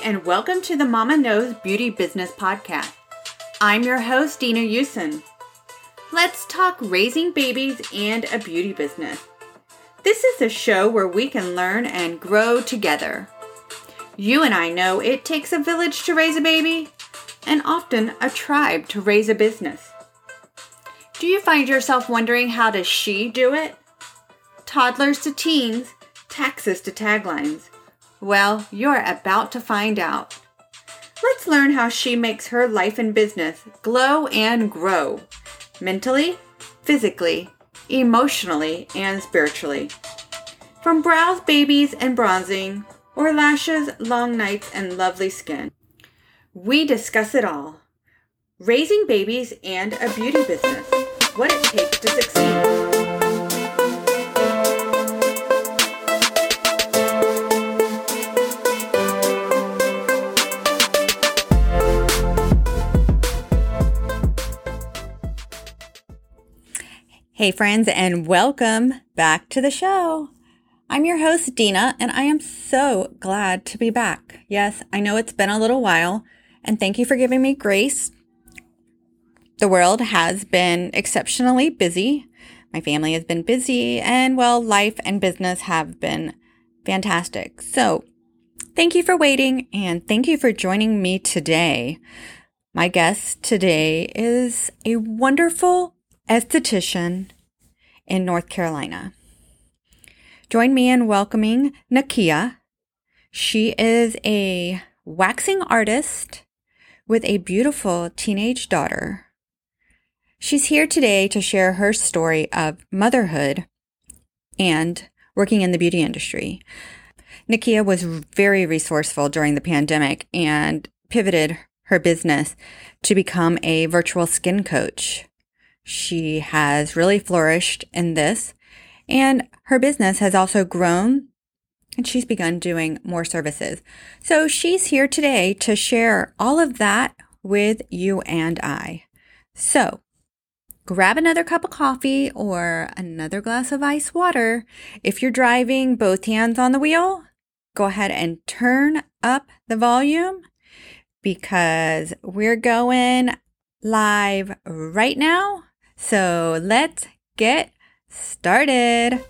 And welcome to the Mama Knows Beauty Business Podcast. I'm your host, Dina Usen. Let's talk raising babies and a beauty business. This is a show where we can learn and grow together. You and I know it takes a village to raise a baby, and often a tribe to raise a business. Do you find yourself wondering how does she do it? Toddlers to teens, taxes to taglines. Well, you're about to find out. Let's learn how she makes her life and business glow and grow mentally, physically, emotionally, and spiritually. From brows, babies, and bronzing, or lashes, long nights, and lovely skin. We discuss it all. Raising babies and a beauty business. What it takes to succeed. Hey, friends, and welcome back to the show. I'm your host, Dina, and I am so glad to be back. Yes, I know it's been a little while, and thank you for giving me grace. The world has been exceptionally busy. My family has been busy, and well, life and business have been fantastic. So, thank you for waiting, and thank you for joining me today. My guest today is a wonderful esthetician in North Carolina. Join me in welcoming Nakia. She is a waxing artist with a beautiful teenage daughter. She's here today to share her story of motherhood and working in the beauty industry. Nakia was very resourceful during the pandemic and pivoted her business to become a virtual skin coach. She has really flourished in this, and her business has also grown and she's begun doing more services. So she's here today to share all of that with you and I. So grab another cup of coffee or another glass of ice water. If you're driving both hands on the wheel, go ahead and turn up the volume because we're going live right now so let's get started.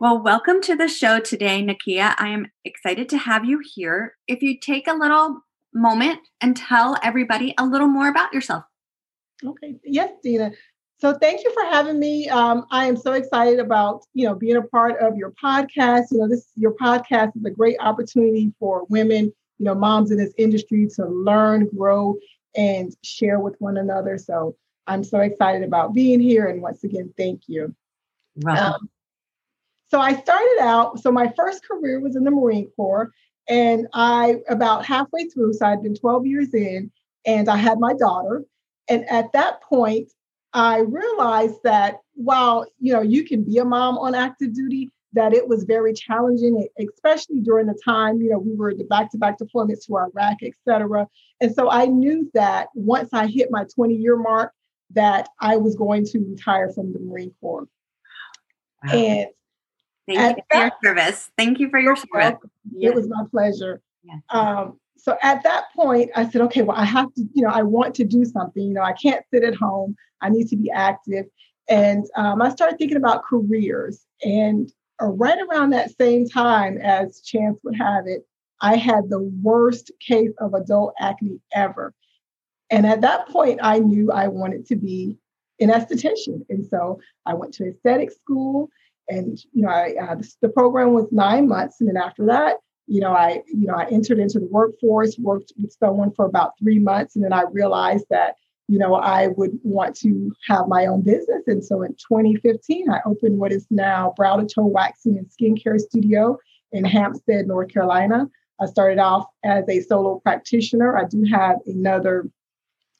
Well, welcome to the show today, Nakia. I am excited to have you here. If you take a little moment and tell everybody a little more about yourself. Okay. Yes, Dina. So thank you for having me. Um, I am so excited about you know being a part of your podcast. You know, this your podcast is a great opportunity for women, you know, moms in this industry to learn, grow, and share with one another. So I'm so excited about being here. And once again, thank you. Um, so I started out. So my first career was in the Marine Corps, and I about halfway through. So I'd been 12 years in, and I had my daughter. And at that point, I realized that while you know you can be a mom on active duty, that it was very challenging, especially during the time you know we were the back-to-back deployments to Iraq, et cetera. And so I knew that once I hit my 20-year mark, that I was going to retire from the Marine Corps. Wow. And thank you for that, your service. Thank you for your service. It was my pleasure. Um, so at that point, I said, okay, well, I have to, you know, I want to do something. You know, I can't sit at home. I need to be active. And um, I started thinking about careers. And right around that same time, as chance would have it, I had the worst case of adult acne ever. And at that point, I knew I wanted to be an esthetician. And so I went to aesthetic school. And, you know, I, uh, the program was nine months. And then after that, you know, I, you know, I entered into the workforce, worked with someone for about three months, and then I realized that, you know, I would want to have my own business. And so in 2015, I opened what is now Brow to Toe Waxing and Skincare Studio in Hampstead, North Carolina. I started off as a solo practitioner. I do have another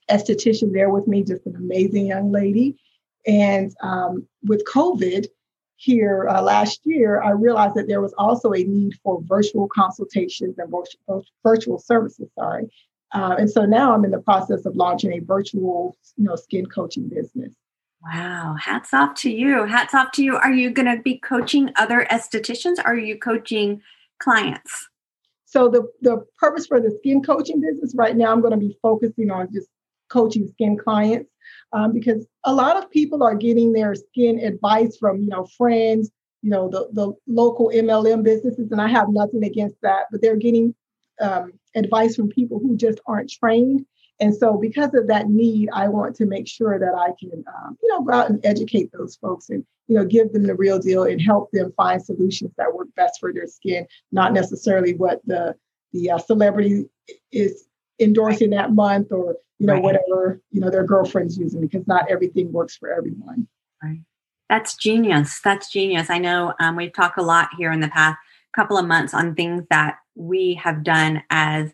esthetician there with me, just an amazing young lady. And um, with COVID here uh, last year, I realized that there was also a need for virtual consultations and virtual, virtual services. Sorry, uh, and so now I'm in the process of launching a virtual, you know, skin coaching business. Wow, hats off to you. Hats off to you. Are you going to be coaching other estheticians? Are you coaching clients? So the the purpose for the skin coaching business right now, I'm going to be focusing on just coaching skin clients um, because a lot of people are getting their skin advice from you know friends, you know the the local MLM businesses, and I have nothing against that, but they're getting um, advice from people who just aren't trained. And so, because of that need, I want to make sure that I can, um, you know, go out and educate those folks and, you know, give them the real deal and help them find solutions that work best for their skin, not necessarily what the the uh, celebrity is endorsing that month or you know right. whatever you know their girlfriend's using because not everything works for everyone. Right. That's genius. That's genius. I know um, we've talked a lot here in the past couple of months on things that we have done as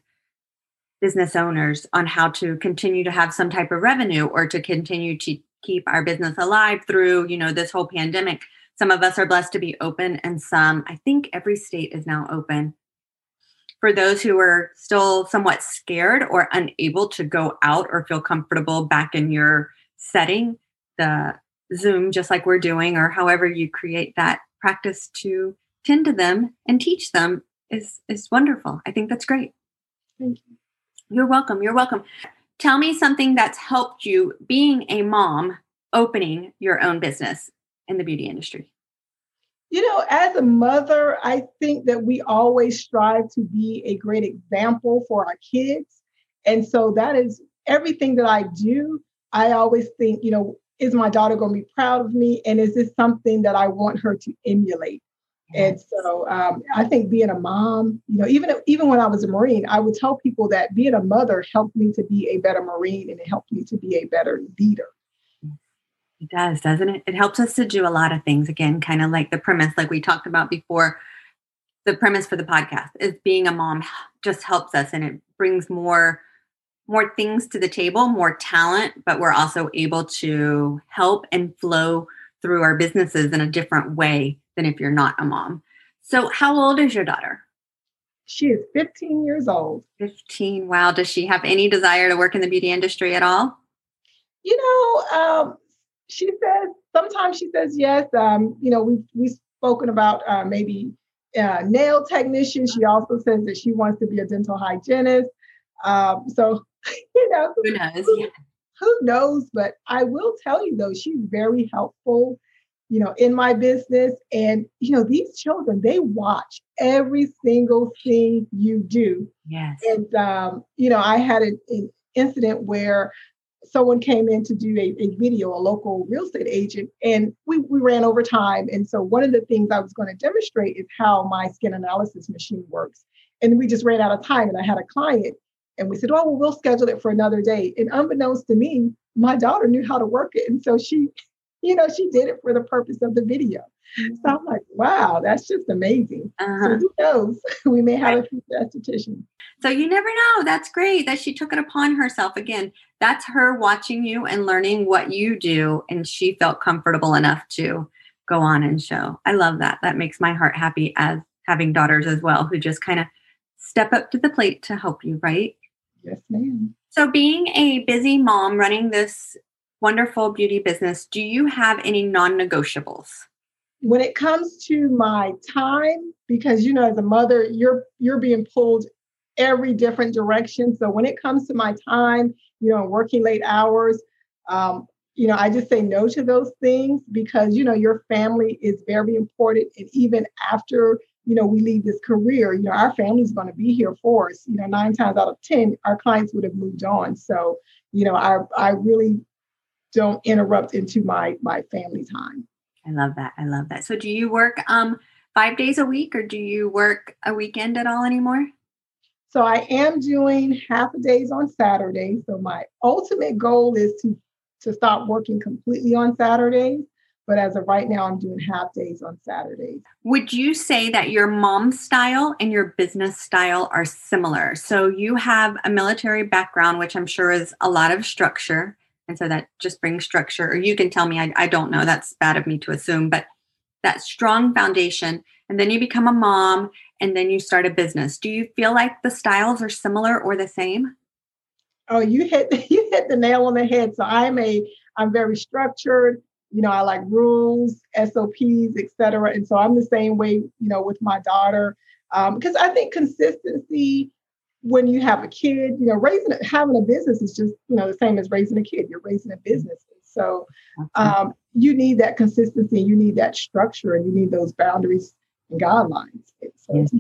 business owners on how to continue to have some type of revenue or to continue to keep our business alive through you know this whole pandemic. Some of us are blessed to be open and some i think every state is now open for those who are still somewhat scared or unable to go out or feel comfortable back in your setting, the Zoom, just like we're doing, or however you create that practice to tend to them and teach them is is wonderful. I think that's great. Thank you. You're welcome. You're welcome. Tell me something that's helped you being a mom opening your own business in the beauty industry. You know, as a mother, I think that we always strive to be a great example for our kids. And so that is everything that I do. I always think, you know, is my daughter going to be proud of me? And is this something that I want her to emulate? And so um, I think being a mom, you know, even even when I was a Marine, I would tell people that being a mother helped me to be a better Marine and it helped me to be a better leader. It does, doesn't it? It helps us to do a lot of things. Again, kind of like the premise, like we talked about before. The premise for the podcast is being a mom just helps us and it brings more more things to the table, more talent, but we're also able to help and flow through our businesses in a different way than if you're not a mom. So, how old is your daughter? She is 15 years old. 15. Wow. Does she have any desire to work in the beauty industry at all? You know, um, she says sometimes she says yes. Um, you know, we we've spoken about uh, maybe uh, nail technician. She also says that she wants to be a dental hygienist. Um, so you know, who knows? Who, who knows? But I will tell you though, she's very helpful. You know, in my business, and you know, these children they watch every single thing you do. Yes. And um, you know, I had an, an incident where someone came in to do a, a video, a local real estate agent, and we, we ran over time. And so one of the things I was going to demonstrate is how my skin analysis machine works. And we just ran out of time. And I had a client and we said, oh, well, we'll schedule it for another day. And unbeknownst to me, my daughter knew how to work it. And so she, you know, she did it for the purpose of the video. Mm-hmm. So I'm like, wow, that's just amazing. Uh-huh. So who knows? we may have a future esthetician. So you never know. That's great that she took it upon herself. Again, that's her watching you and learning what you do. And she felt comfortable enough to go on and show. I love that. That makes my heart happy as having daughters as well who just kind of step up to the plate to help you, right? Yes, ma'am. So, being a busy mom running this wonderful beauty business, do you have any non negotiables? When it comes to my time, because you know, as a mother, you're you're being pulled every different direction. So when it comes to my time, you know, working late hours, um, you know, I just say no to those things because, you know, your family is very important. And even after, you know, we leave this career, you know, our family's going to be here for us. You know, nine times out of 10, our clients would have moved on. So, you know, I, I really don't interrupt into my, my family time. I love that. I love that. So do you work um, five days a week or do you work a weekend at all anymore? So I am doing half a days on Saturday. So my ultimate goal is to to stop working completely on Saturdays. But as of right now, I'm doing half days on Saturdays. Would you say that your mom style and your business style are similar? So you have a military background, which I'm sure is a lot of structure. And so that just brings structure, or you can tell me, I, I don't know, that's bad of me to assume, but that strong foundation, and then you become a mom and then you start a business. Do you feel like the styles are similar or the same? Oh, you hit you hit the nail on the head. So I'm a I'm very structured. You know, I like rules, SOPs, etc. And so I'm the same way. You know, with my daughter, because um, I think consistency when you have a kid, you know, raising having a business is just you know the same as raising a kid. You're raising a business, so um, you need that consistency. You need that structure, and you need those boundaries and guidelines. So yes.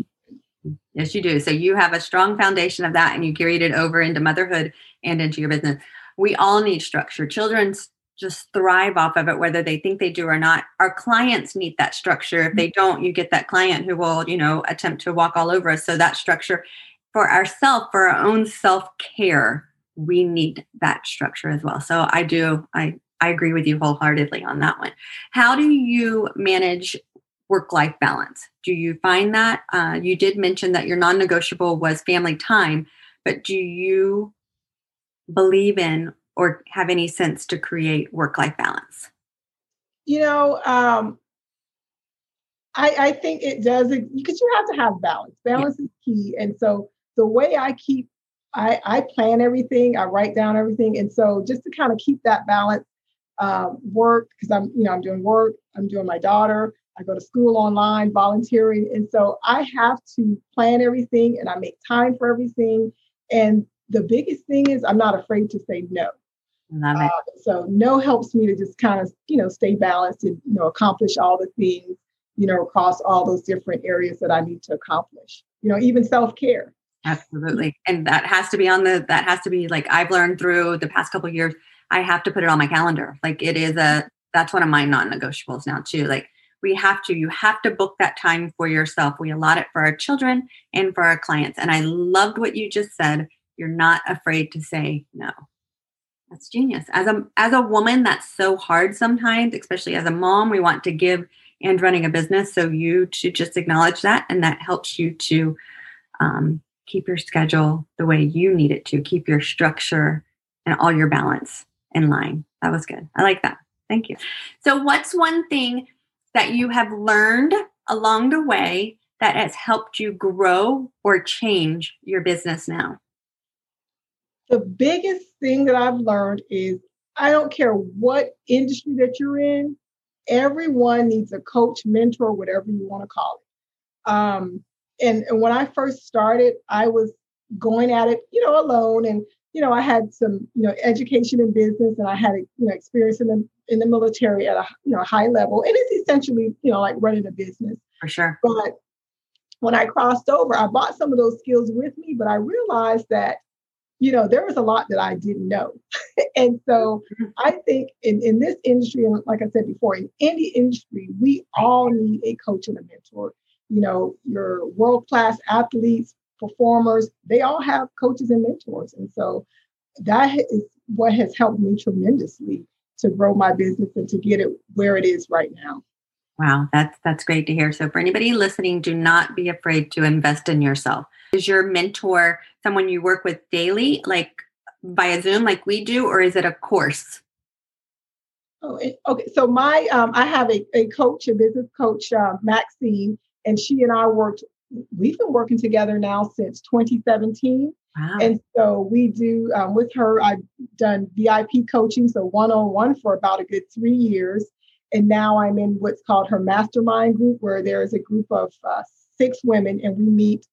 yes, you do. So you have a strong foundation of that, and you carried it over into motherhood and into your business. We all need structure. Children just thrive off of it, whether they think they do or not. Our clients need that structure. If they don't, you get that client who will, you know, attempt to walk all over us. So that structure for ourselves, for our own self care, we need that structure as well. So I do, I I agree with you wholeheartedly on that one. How do you manage work life balance? Do you find that? Uh, you did mention that your non negotiable was family time, but do you believe in or have any sense to create work life balance? You know, um, I, I think it does because you have to have balance. Balance yeah. is key. And so the way I keep, I, I plan everything, I write down everything. And so just to kind of keep that balance, um, work because I'm, you know, I'm doing work, I'm doing my daughter, I go to school online, volunteering. And so I have to plan everything and I make time for everything. And the biggest thing is I'm not afraid to say no. Uh, so no helps me to just kind of, you know, stay balanced and, you know, accomplish all the things, you know, across all those different areas that I need to accomplish. You know, even self-care. Absolutely. And that has to be on the that has to be like I've learned through the past couple years, I have to put it on my calendar. Like it is a that's one of my non-negotiables now too. Like we have to you have to book that time for yourself we allot it for our children and for our clients and i loved what you just said you're not afraid to say no that's genius as a as a woman that's so hard sometimes especially as a mom we want to give and running a business so you to just acknowledge that and that helps you to um, keep your schedule the way you need it to keep your structure and all your balance in line that was good i like that thank you so what's one thing that you have learned along the way that has helped you grow or change your business now? The biggest thing that I've learned is I don't care what industry that you're in, everyone needs a coach, mentor, whatever you want to call it. Um, and, and when I first started, I was going at it, you know, alone. And, you know, I had some, you know, education in business and I had, you know, experience in the in the military at a you know high level, and it's essentially you know like running a business. For sure. But when I crossed over, I bought some of those skills with me, but I realized that you know there was a lot that I didn't know, and so mm-hmm. I think in in this industry, and like I said before, in any industry, we all need a coach and a mentor. You know, your world class athletes, performers, they all have coaches and mentors, and so that is what has helped me tremendously to grow my business and to get it where it is right now. Wow, that's that's great to hear. So for anybody listening, do not be afraid to invest in yourself. Is your mentor someone you work with daily, like via Zoom, like we do, or is it a course? Oh, okay. So my um, I have a, a coach, a business coach, uh, Maxine, and she and I worked. We've been working together now since 2017. Wow. And so we do um, with her, I've done VIP coaching, so one on one for about a good three years. And now I'm in what's called her mastermind group, where there is a group of uh, six women, and we meet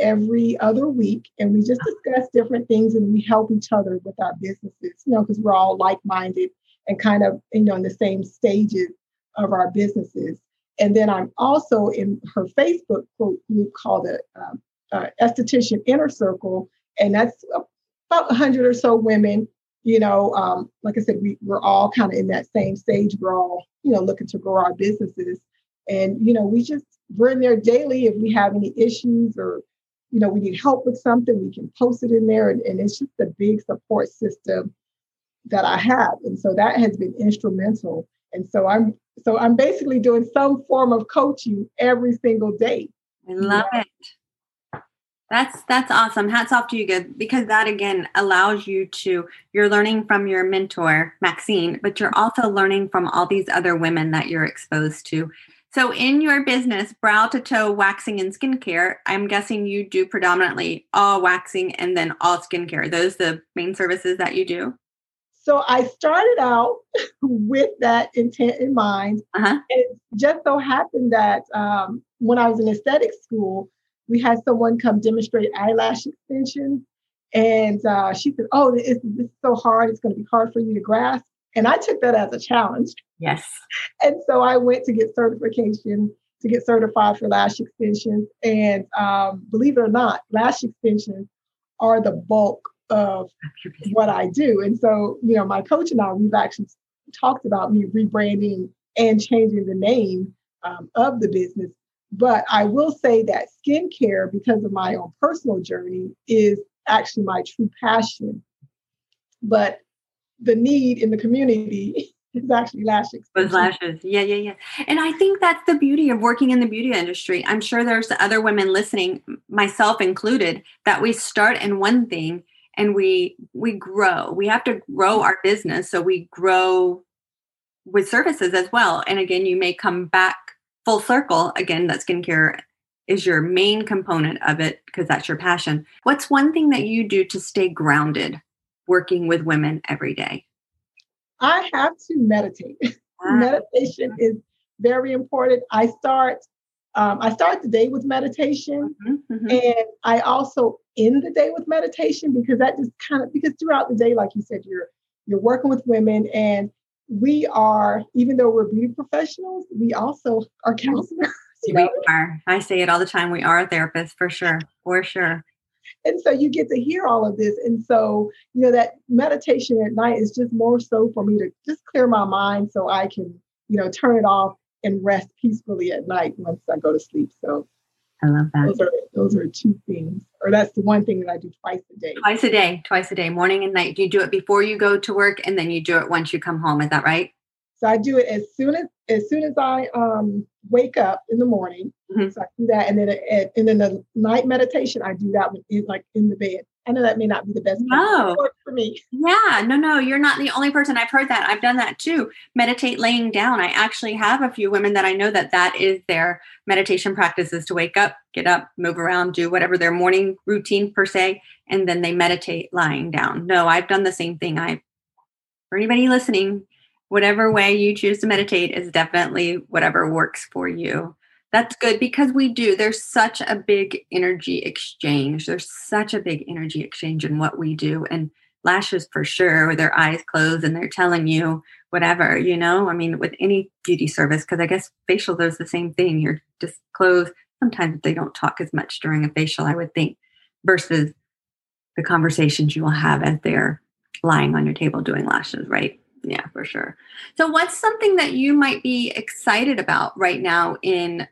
every other week and we just discuss different things and we help each other with our businesses, you know, because we're all like minded and kind of, you know, in the same stages of our businesses. And then I'm also in her Facebook group called the um, uh, esthetician inner circle, and that's about 100 or so women. You know, um, like I said, we, we're all kind of in that same stage. We're all, you know, looking to grow our businesses. And, you know, we just, we're in there daily. If we have any issues or, you know, we need help with something, we can post it in there. And, and it's just a big support system that I have. And so that has been instrumental. And so I'm so I'm basically doing some form of coaching every single day. I love know? it. That's that's awesome. Hats off to you, good, because that again allows you to you're learning from your mentor Maxine, but you're also learning from all these other women that you're exposed to So, in your business, brow to toe waxing and skincare, I'm guessing you do predominantly all waxing and then all skincare. Those the main services that you do. So I started out with that intent in mind. Uh-huh. And it just so happened that um, when I was in aesthetic school, we had someone come demonstrate eyelash extensions. And uh, she said, Oh, this, this is so hard. It's going to be hard for you to grasp. And I took that as a challenge. Yes. And so I went to get certification to get certified for lash extensions. And um, believe it or not, lash extensions are the bulk of what I do. And so, you know, my coach and I, we've actually talked about me rebranding and changing the name um, of the business. But I will say that skincare, because of my own personal journey, is actually my true passion. But the need in the community is actually lashes. With lashes. Yeah, yeah, yeah. And I think that's the beauty of working in the beauty industry. I'm sure there's other women listening, myself included, that we start in one thing and we we grow. We have to grow our business so we grow with services as well. And again you may come back full circle. Again that skincare is your main component of it because that's your passion. What's one thing that you do to stay grounded working with women every day? I have to meditate. Ah. meditation is very important. I start um, I start the day with meditation, mm-hmm, mm-hmm. and I also end the day with meditation because that just kind of because throughout the day, like you said, you're you're working with women, and we are even though we're beauty professionals, we also are counselors. We know? are. I say it all the time. We are a therapist for sure, for sure. And so you get to hear all of this, and so you know that meditation at night is just more so for me to just clear my mind so I can you know turn it off and rest peacefully at night once I go to sleep. So I love that. Those are those are two things, or that's the one thing that I do twice a day. Twice a day, twice a day, morning and night. Do you do it before you go to work, and then you do it once you come home? Is that right? So I do it as soon as as soon as I um, wake up in the morning. Mm-hmm. So I do that, and then and then the night meditation I do that in, like in the bed. I know that may not be the best. No, for me. Yeah, no, no, you're not the only person. I've heard that. I've done that too. Meditate laying down. I actually have a few women that I know that that is their meditation practices to wake up, get up, move around, do whatever their morning routine per se, and then they meditate lying down. No, I've done the same thing. I, for anybody listening, whatever way you choose to meditate is definitely whatever works for you. That's good because we do. There's such a big energy exchange. There's such a big energy exchange in what we do. And lashes for sure, with their eyes closed and they're telling you whatever, you know? I mean, with any beauty service, because I guess facial does the same thing. You're just closed. Sometimes they don't talk as much during a facial, I would think, versus the conversations you will have as they're lying on your table doing lashes, right? Yeah, for sure. So, what's something that you might be excited about right now in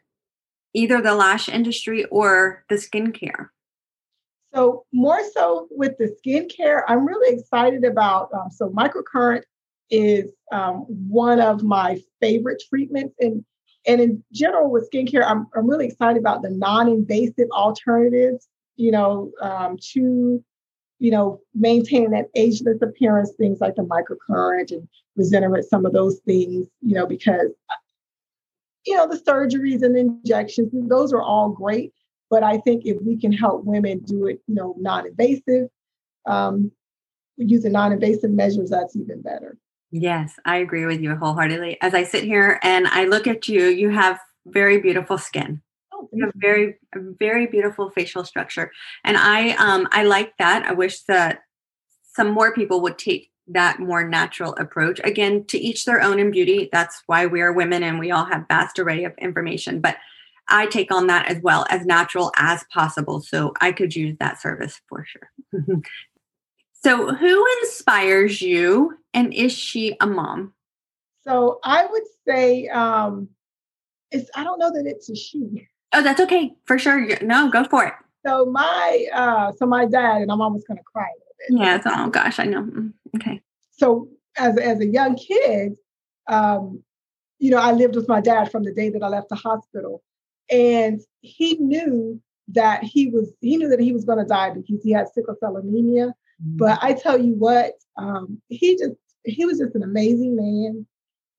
either the lash industry or the skincare? So, more so with the skincare, I'm really excited about. Um, so, microcurrent is um, one of my favorite treatments. And, and in general, with skincare, I'm, I'm really excited about the non invasive alternatives, you know, um, to you know, maintaining that ageless appearance, things like the microcurrent and Regenerate, some of those things, you know, because you know, the surgeries and injections, those are all great. But I think if we can help women do it, you know, non-invasive, um, using non-invasive measures, that's even better. Yes, I agree with you wholeheartedly. As I sit here and I look at you, you have very beautiful skin. Oh, you have very, very beautiful facial structure, and I, um, I like that. I wish that some more people would take that more natural approach. Again, to each their own in beauty. That's why we are women and we all have vast array of information. But I take on that as well as natural as possible. So I could use that service for sure. so who inspires you and is she a mom? So I would say um it's I don't know that it's a she. Oh, that's okay. For sure. No, go for it. So my uh so my dad and I'm almost gonna cry bit. Yeah, oh gosh, I know. Mm. Okay. So as as a young kid, um, you know, I lived with my dad from the day that I left the hospital, and he knew that he was he knew that he was going to die because he had sickle cell anemia. Mm-hmm. But I tell you what, um, he just he was just an amazing man,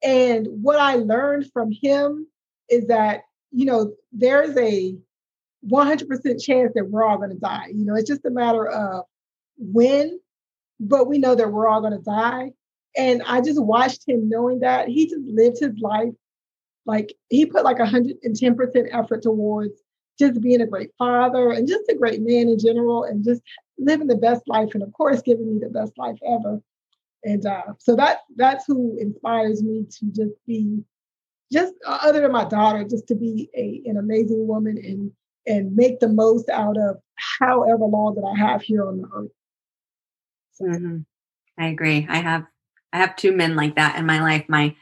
and what I learned from him is that, you know, there's a 100% chance that we're all going to die. You know, it's just a matter of when, but we know that we're all going to die. And I just watched him knowing that he just lived his life like he put like 110% effort towards just being a great father and just a great man in general and just living the best life and of course giving me the best life ever and uh, so that that's who inspires me to just be just uh, other than my daughter just to be a, an amazing woman and and make the most out of however long that i have here on the earth. Mm-hmm. i agree. I have i have two men like that in my life my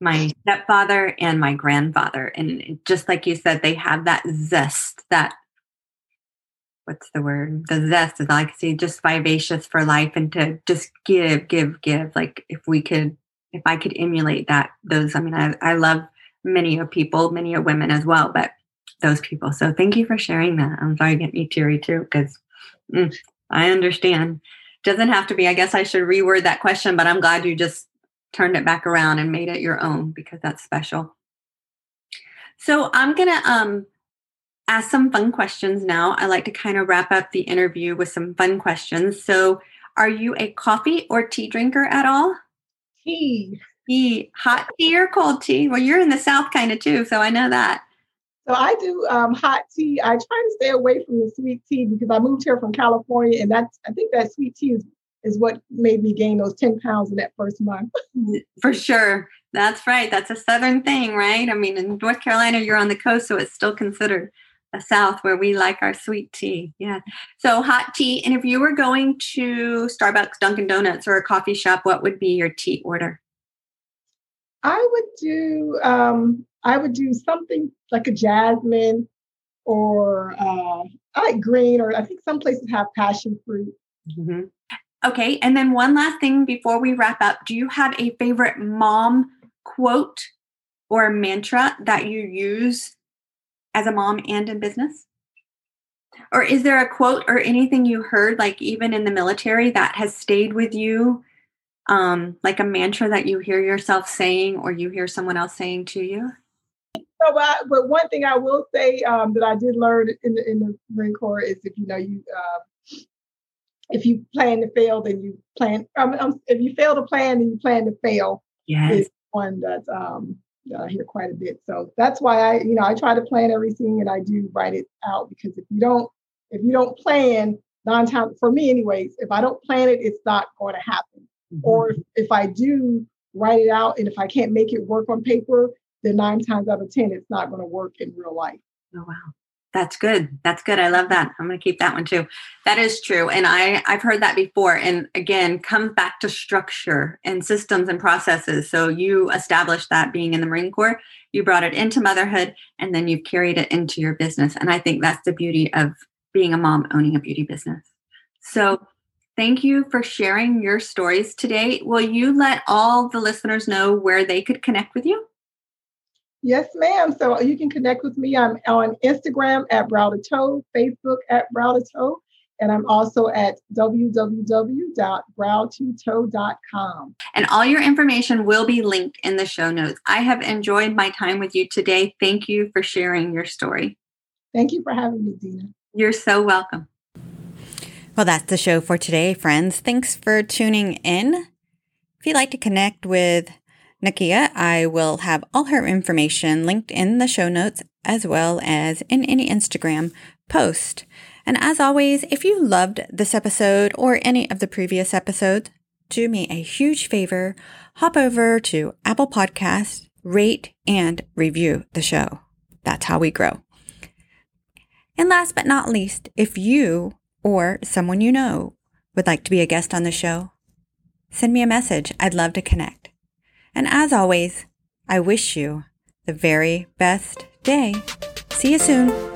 my stepfather and my grandfather and just like you said they have that zest that what's the word? The zest is like see just vivacious for life and to just give give give like if we could if i could emulate that those i mean i, I love many of people many of women as well but those people. So thank you for sharing that. I'm sorry to get me teary too because mm, i understand doesn't have to be i guess i should reword that question but i'm glad you just turned it back around and made it your own because that's special. So I'm going to um, ask some fun questions now. I like to kind of wrap up the interview with some fun questions. So, are you a coffee or tea drinker at all? Tea. Tea. Hot tea or cold tea? Well, you're in the South kind of too, so I know that. So I do um, hot tea. I try to stay away from the sweet tea because I moved here from California, and that's I think that sweet tea is is what made me gain those 10 pounds in that first month. For sure. That's right. That's a Southern thing, right? I mean, in North Carolina, you're on the coast, so it's still considered a South where we like our sweet tea. Yeah. So, hot tea. And if you were going to Starbucks, Dunkin' Donuts, or a coffee shop, what would be your tea order? I would do, um, I would do something like a jasmine or uh, I like green, or I think some places have passion fruit. Mm-hmm. Okay. And then one last thing before we wrap up do you have a favorite mom quote or mantra that you use as a mom and in business? Or is there a quote or anything you heard, like even in the military, that has stayed with you, um, like a mantra that you hear yourself saying or you hear someone else saying to you? So, but, but one thing I will say um, that I did learn in the in the Marine Corps is if you know you uh, if you plan to fail, then you plan. Um, um, if you fail to plan, then you plan to fail. Yes. Is one that um, that I hear quite a bit. So that's why I, you know, I try to plan everything and I do write it out because if you don't, if you don't plan, nine times for me, anyways, if I don't plan it, it's not going to happen. Mm-hmm. Or if, if I do write it out and if I can't make it work on paper, then nine times out of ten, it's not going to work in real life. Oh wow. That's good. That's good. I love that. I'm going to keep that one too. That is true. And I, I've heard that before. And again, comes back to structure and systems and processes. So you established that being in the Marine Corps, you brought it into motherhood, and then you've carried it into your business. And I think that's the beauty of being a mom owning a beauty business. So thank you for sharing your stories today. Will you let all the listeners know where they could connect with you? Yes, ma'am. So you can connect with me. I'm on Instagram at Brow to Toe, Facebook at Brow to Toe, and I'm also at www.brow2toe.com. And all your information will be linked in the show notes. I have enjoyed my time with you today. Thank you for sharing your story. Thank you for having me, Dina. You're so welcome. Well, that's the show for today, friends. Thanks for tuning in. If you'd like to connect with Nakia, I will have all her information linked in the show notes as well as in any Instagram post. And as always, if you loved this episode or any of the previous episodes, do me a huge favor, hop over to Apple Podcasts, rate and review the show. That's how we grow. And last but not least, if you or someone you know would like to be a guest on the show, send me a message. I'd love to connect. And as always, I wish you the very best day. See you soon.